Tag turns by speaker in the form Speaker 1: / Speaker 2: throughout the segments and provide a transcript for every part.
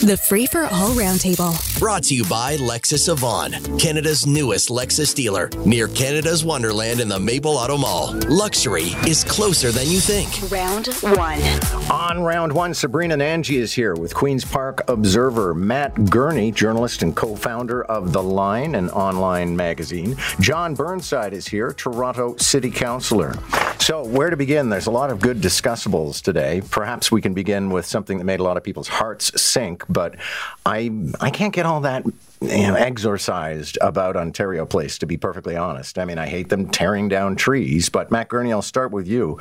Speaker 1: The Free for All Roundtable.
Speaker 2: Brought to you by Lexus Avon, Canada's newest Lexus dealer, near Canada's Wonderland in the Maple Auto Mall. Luxury is closer than you think.
Speaker 1: Round one.
Speaker 3: On round one, Sabrina Nanji is here with Queen's Park Observer, Matt Gurney, journalist and co founder of The Line, an online magazine. John Burnside is here, Toronto City Councillor. So, where to begin? There's a lot of good discussables today. Perhaps we can begin with something that made a lot of people's hearts sink, but I, I can't get all that you know, exorcised about Ontario Place, to be perfectly honest. I mean, I hate them tearing down trees, but Matt Gurney, I'll start with you.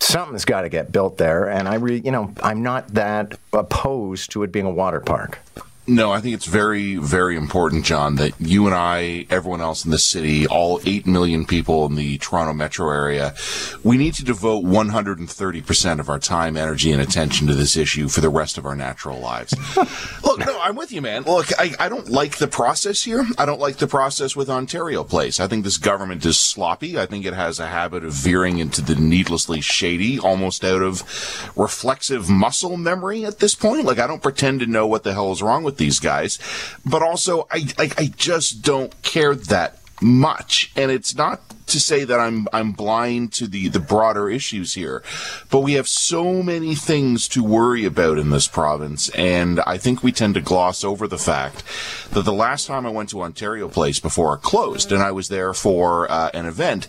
Speaker 3: Something's got to get built there, and I, re, you know, I'm not that opposed to it being a water park.
Speaker 4: No, I think it's very, very important, John, that you and I, everyone else in the city, all 8 million people in the Toronto metro area, we need to devote 130% of our time, energy, and attention to this issue for the rest of our natural lives. Look, no, I'm with you, man. Look, I, I don't like the process here. I don't like the process with Ontario Place. I think this government is sloppy. I think it has a habit of veering into the needlessly shady, almost out of reflexive muscle memory at this point. Like, I don't pretend to know what the hell is wrong with with these guys, but also I, I, I just don't care that much. And it's not to say that I'm I'm blind to the the broader issues here, but we have so many things to worry about in this province, and I think we tend to gloss over the fact that the last time I went to Ontario Place before it closed, and I was there for uh, an event,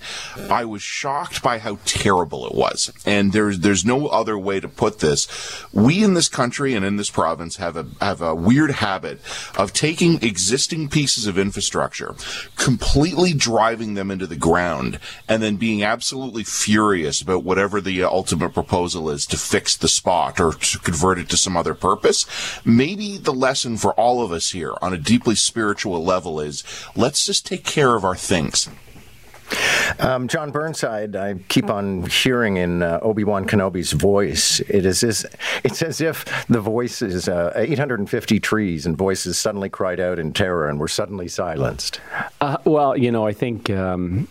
Speaker 4: I was shocked by how terrible it was. And there's there's no other way to put this. We in this country and in this province have a have a weird habit of taking existing pieces of infrastructure, completely driving them into the ground around and then being absolutely furious about whatever the uh, ultimate proposal is to fix the spot or to convert it to some other purpose. Maybe the lesson for all of us here on a deeply spiritual level is let's just take care of our things.
Speaker 3: Um, John Burnside, I keep on hearing in uh, Obi Wan Kenobi's voice. It is as, it's as if the voices, is uh, 850 trees, and voices suddenly cried out in terror and were suddenly silenced.
Speaker 5: Uh, well, you know, I think. Um,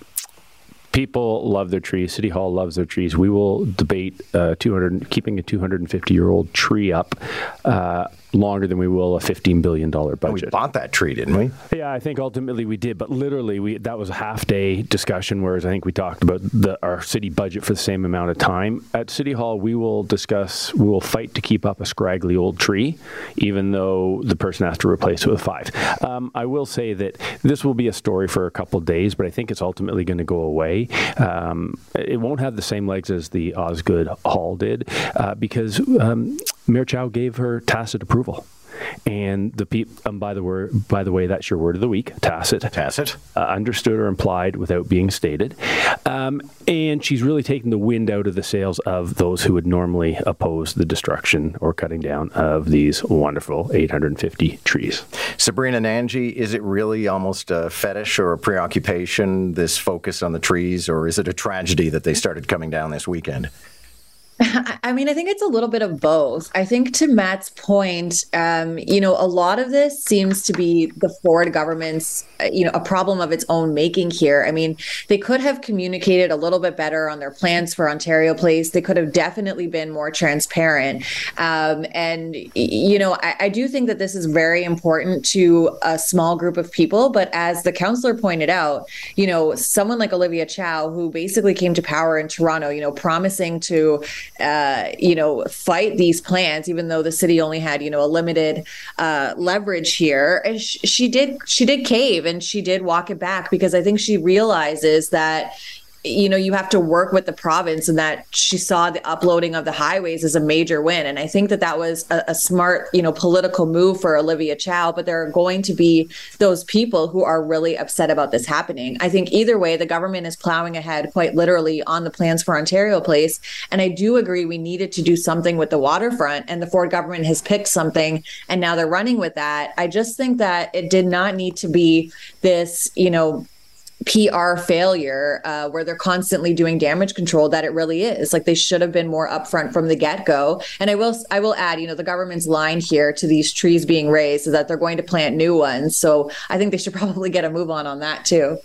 Speaker 5: people love their trees. City Hall loves their trees. We will debate uh, 200 keeping a 250 year old tree up uh, longer than we will a $15 billion budget.
Speaker 3: we bought that tree, didn't we?
Speaker 5: Yeah, I think ultimately we did, but literally we that was a half day discussion, whereas I think we talked about the, our city budget for the same amount of time. At City Hall, we will discuss, we will fight to keep up a scraggly old tree, even though the person has to replace it with five. Um, I will say that this will be a story for a couple days, but I think it's ultimately going to go away. Um, it won't have the same legs as the Osgoode Hall did uh, because um, Mayor Chow gave her tacit approval. And the pe- um, by the word, by the way, that's your word of the week, tacit.
Speaker 3: Tacit.
Speaker 5: Uh, understood or implied without being stated. Um, and she's really taken the wind out of the sails of those who would normally oppose the destruction or cutting down of these wonderful 850 trees.
Speaker 3: Sabrina Nanji, is it really almost a fetish or a preoccupation, this focus on the trees, or is it a tragedy that they started coming down this weekend?
Speaker 6: I mean, I think it's a little bit of both. I think to Matt's point, um, you know, a lot of this seems to be the Ford government's, uh, you know, a problem of its own making here. I mean, they could have communicated a little bit better on their plans for Ontario Place. They could have definitely been more transparent. Um, and, you know, I, I do think that this is very important to a small group of people. But as the councillor pointed out, you know, someone like Olivia Chow, who basically came to power in Toronto, you know, promising to uh, you know, fight these plans, even though the city only had, you know, a limited uh, leverage here. And sh- she did, she did cave and she did walk it back because I think she realizes that, you know you have to work with the province and that she saw the uploading of the highways as a major win. And i think that that was a, a, smart you know political move for olivia chow but there are going to be those people who are really upset about this happening. I think either way the government is plowing ahead quite literally on the plans for ontario place. And i do agree we needed to do something with the waterfront and the ford government has picked something and now they're running with that. I just think that it did not need to be this you know PR failure uh, where they're constantly doing damage control that it really is. Like they should have been more upfront from the get go. And I will I will add, you know, the government's line here to these trees being razed is that they're going to plant new ones. So I think they should probably get a move on on that too.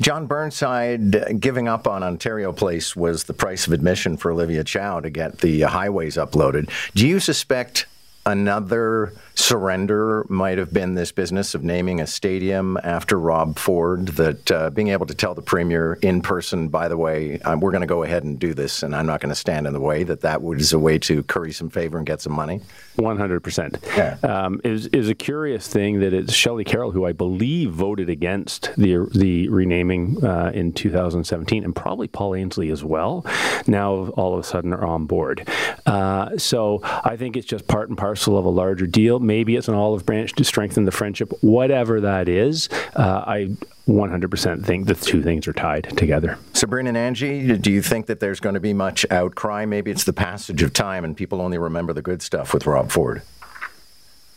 Speaker 3: John Burnside giving up on Ontario Place was the price of admission for Olivia Chow to get the highways uploaded. Do you suspect another surrender might have been this business of naming a stadium after Rob Ford, that uh, being able to tell the Premier in person, by the way, um, we're going to go ahead and do this and I'm not going to stand in the way, that that was a way to curry some favor and get some money?
Speaker 5: 100%. Um, is is a curious thing that it's Shelley Carroll, who I believe voted against the the renaming uh, in 2017, and probably Paul Ainslie as well, now all of a sudden are on board. Uh, so I think it's just part and parcel of a larger deal. Maybe it's an olive branch to strengthen the friendship, whatever that is. Uh, I 100% think the two things are tied together.
Speaker 3: Sabrina Nanji, do you think that there's going to be much outcry? Maybe it's the passage of time and people only remember the good stuff with Rob Ford.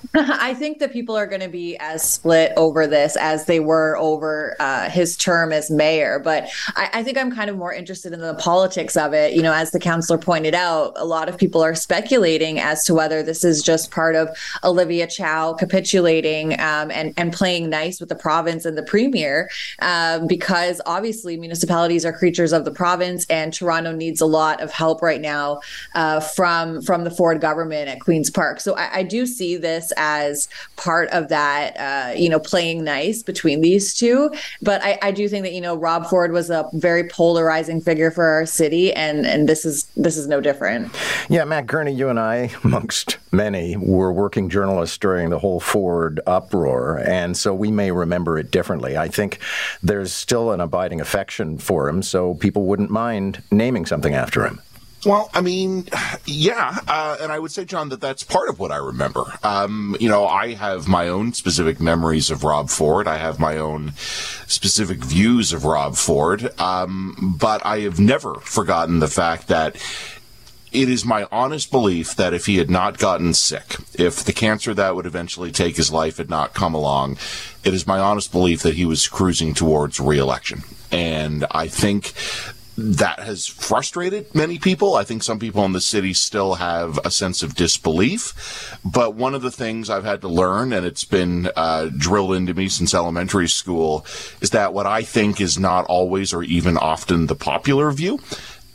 Speaker 6: I think that people are going to be as split over this as they were over uh, his term as mayor. But I, I, think I'm kind of more interested in the politics of it. You know, as the councillor pointed out, a lot of people are speculating as to whether this is just part of Olivia Chow capitulating um, and and playing nice with the province and the premier, um, because obviously municipalities are creatures of the province, and Toronto needs a lot of help right now uh, from from the Ford government at Queens Park. So I, I do see this as part of that, uh, you know, playing nice between these two. But I, I do think that you know Rob Ford was a very polarizing figure for our city, and and this is this is no different.
Speaker 3: Yeah, Matt Gurney, you and I, amongst many, were working journalists during the whole Ford uproar, and so we may remember it differently. I think there's still an abiding affection for him, so people wouldn't mind naming something after him.
Speaker 4: Well, I mean, yeah, uh, and I would say, John, that that's part of what I remember. Um, you know, I have my own specific memories of Rob Ford. I have my own specific views of Rob Ford, um, but I have never forgotten the fact that it is my honest belief that if he had not gotten sick, if the cancer that would eventually take his life had not come along, it is my honest belief that he was cruising towards reelection. And I think that has frustrated many people. I think some people in the city still have a sense of disbelief. But one of the things I've had to learn, and it's been uh, drilled into me since elementary school, is that what I think is not always or even often the popular view.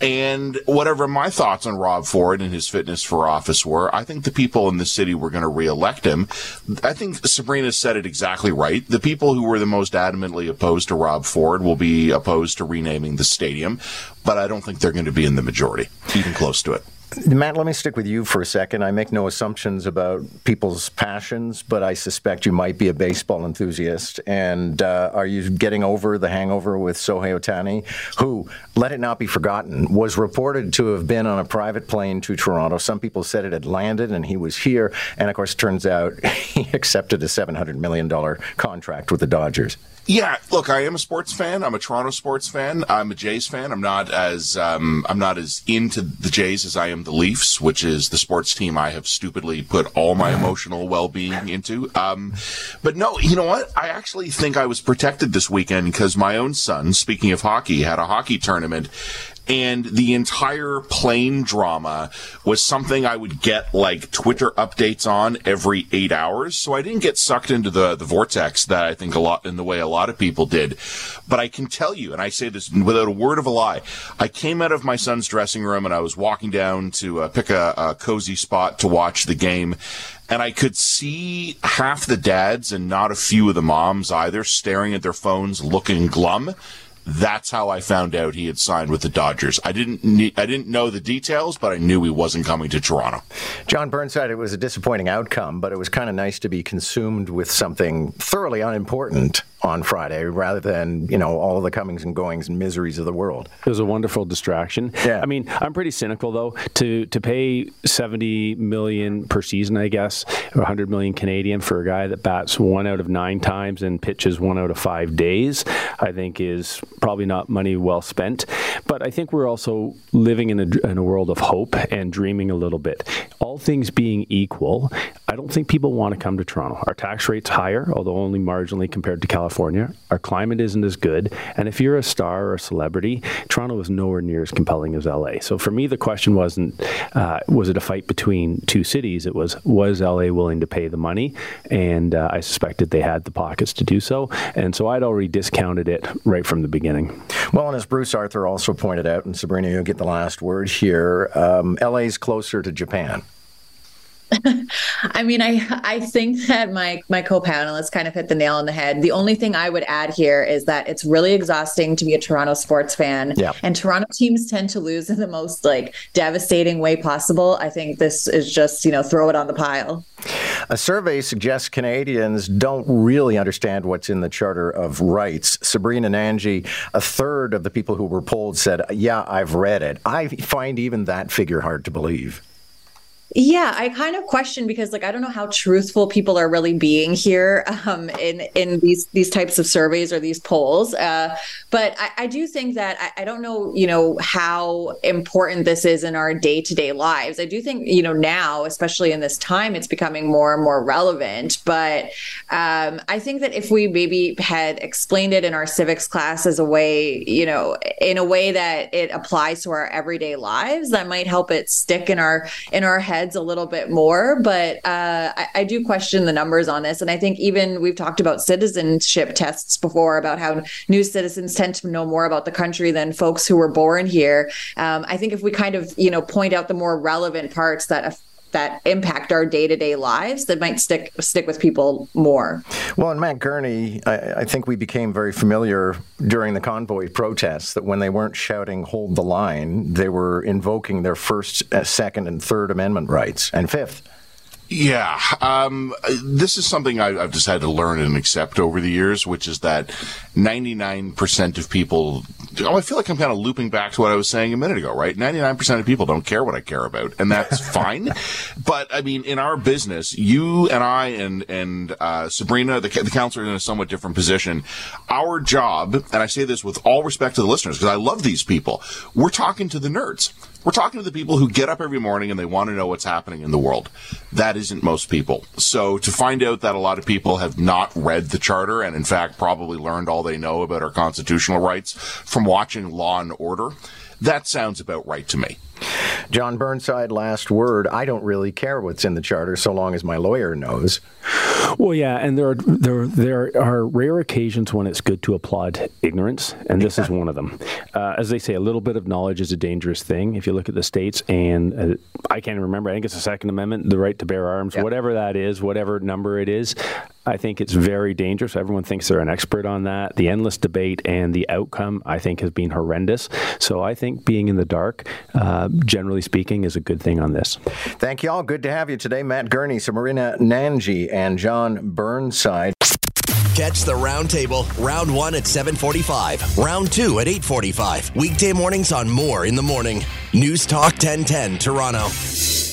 Speaker 4: And whatever my thoughts on Rob Ford and his fitness for office were, I think the people in the city were going to reelect him. I think Sabrina said it exactly right. The people who were the most adamantly opposed to Rob Ford will be opposed to renaming the stadium, but I don't think they're going to be in the majority, even close to it.
Speaker 3: Matt, let me stick with you for a second. I make no assumptions about people's passions, but I suspect you might be a baseball enthusiast. And uh, are you getting over the hangover with Shohei Ohtani, who, let it not be forgotten, was reported to have been on a private plane to Toronto? Some people said it had landed and he was here. And of course, it turns out he accepted a $700 million contract with the Dodgers.
Speaker 4: Yeah, look, I am a sports fan. I'm a Toronto sports fan. I'm a Jays fan. I'm not as um, I'm not as into the Jays as I am the Leafs, which is the sports team I have stupidly put all my emotional well-being into. Um, but no, you know what? I actually think I was protected this weekend because my own son, speaking of hockey, had a hockey tournament and the entire plane drama was something I would get like Twitter updates on every eight hours. So I didn't get sucked into the, the vortex that I think a lot in the way a lot of people did. But I can tell you, and I say this without a word of a lie, I came out of my son's dressing room and I was walking down to uh, pick a, a cozy spot to watch the game and I could see half the dads and not a few of the moms either staring at their phones looking glum that's how I found out he had signed with the Dodgers. I didn't need, I didn't know the details, but I knew he wasn't coming to Toronto.
Speaker 3: John Burnside, it was a disappointing outcome, but it was kind of nice to be consumed with something thoroughly unimportant on Friday rather than, you know, all the comings and goings and miseries of the world.
Speaker 5: It was a wonderful distraction.
Speaker 3: Yeah.
Speaker 5: I mean, I'm pretty cynical though to to pay 70 million per season, I guess, or 100 million Canadian for a guy that bats one out of 9 times and pitches one out of 5 days, I think is probably not money well spent. But I think we're also living in a in a world of hope and dreaming a little bit. All things being equal, I don't think people want to come to Toronto. Our tax rate's higher, although only marginally compared to California. Our climate isn't as good. And if you're a star or a celebrity, Toronto is nowhere near as compelling as LA. So for me, the question wasn't, uh, was it a fight between two cities? It was, was LA willing to pay the money? And uh, I suspected they had the pockets to do so. And so I'd already discounted it right from the beginning.
Speaker 3: Well, and as Bruce Arthur also pointed out, and Sabrina, you'll get the last word here, um, LA is closer to Japan.
Speaker 6: I mean, I I think that my my co-panelists kind of hit the nail on the head. The only thing I would add here is that it's really exhausting to be a Toronto sports fan.
Speaker 3: Yeah.
Speaker 6: And Toronto teams tend to lose in the most like devastating way possible. I think this is just, you know, throw it on the pile.
Speaker 3: A survey suggests Canadians don't really understand what's in the Charter of Rights. Sabrina Nanji, a third of the people who were polled said, Yeah, I've read it. I find even that figure hard to believe.
Speaker 6: Yeah, I kind of question because like I don't know how truthful people are really being here um, in in these these types of surveys or these polls. Uh, but I, I, do think that I, I, don't know, you know, how important this is in our day to day lives. I do think, you know, now, especially in this time, it's becoming more and more relevant. But um, I think that if we maybe had explained it in our civics class as a way, you know, in a way that it applies to our everyday lives, that might help it stick in our in our heads a little bit more. But uh, I, I do question the numbers on this, and I think even we've talked about citizenship tests before about how new citizens tend to know more about the country than folks who were born here. Um, I think if we kind of you know point out the more relevant parts that that impact our day to day lives that might stick stick with people more.
Speaker 3: Well, and Matt Gurney, I, I, think we became very familiar during the convoy protests that when they weren't shouting "Hold the line," they were invoking their First, uh, Second, and Third Amendment rights, and Fifth.
Speaker 4: Yeah, um, this is something I, have just had to learn and accept over the years, which is that 99% of people. Oh, I feel like I'm kind of looping back to what I was saying a minute ago, right? 99% of people don't care what I care about, and that's fine. But I mean, in our business, you and I and and uh, Sabrina, the, the councillor, in a somewhat different position. Our job, and I say this with all respect to the listeners, because I love these people. We're talking to the nerds we're talking to the people who get up every morning and they want to know what's happening in the world. That isn't most people. So to find out that a lot of people have not read the charter and in fact probably learned all they know about our constitutional rights from watching Law and Order, that sounds about right to me.
Speaker 3: John Burnside, last word. I don't really care what's in the charter so long as my lawyer knows.
Speaker 5: Well, yeah, and there are there there are rare occasions when it's good to applaud ignorance, and this is one of them. Uh, as they say, a little bit of knowledge is a dangerous thing. If you look at the states, and uh, I can't remember, I think it's the Second Amendment, the right to bear arms, yep. whatever that is, whatever number it is. I think it's very dangerous. Everyone thinks they're an expert on that. The endless debate and the outcome, I think, has been horrendous. So I think being in the dark, uh, generally speaking, is a good thing on this.
Speaker 3: Thank you all. Good to have you today, Matt Gurney, Sabrina Nanji, and John Burnside.
Speaker 2: Catch the roundtable round one at 745, round two at 845. Weekday mornings on Moore in the Morning. News Talk 1010 Toronto.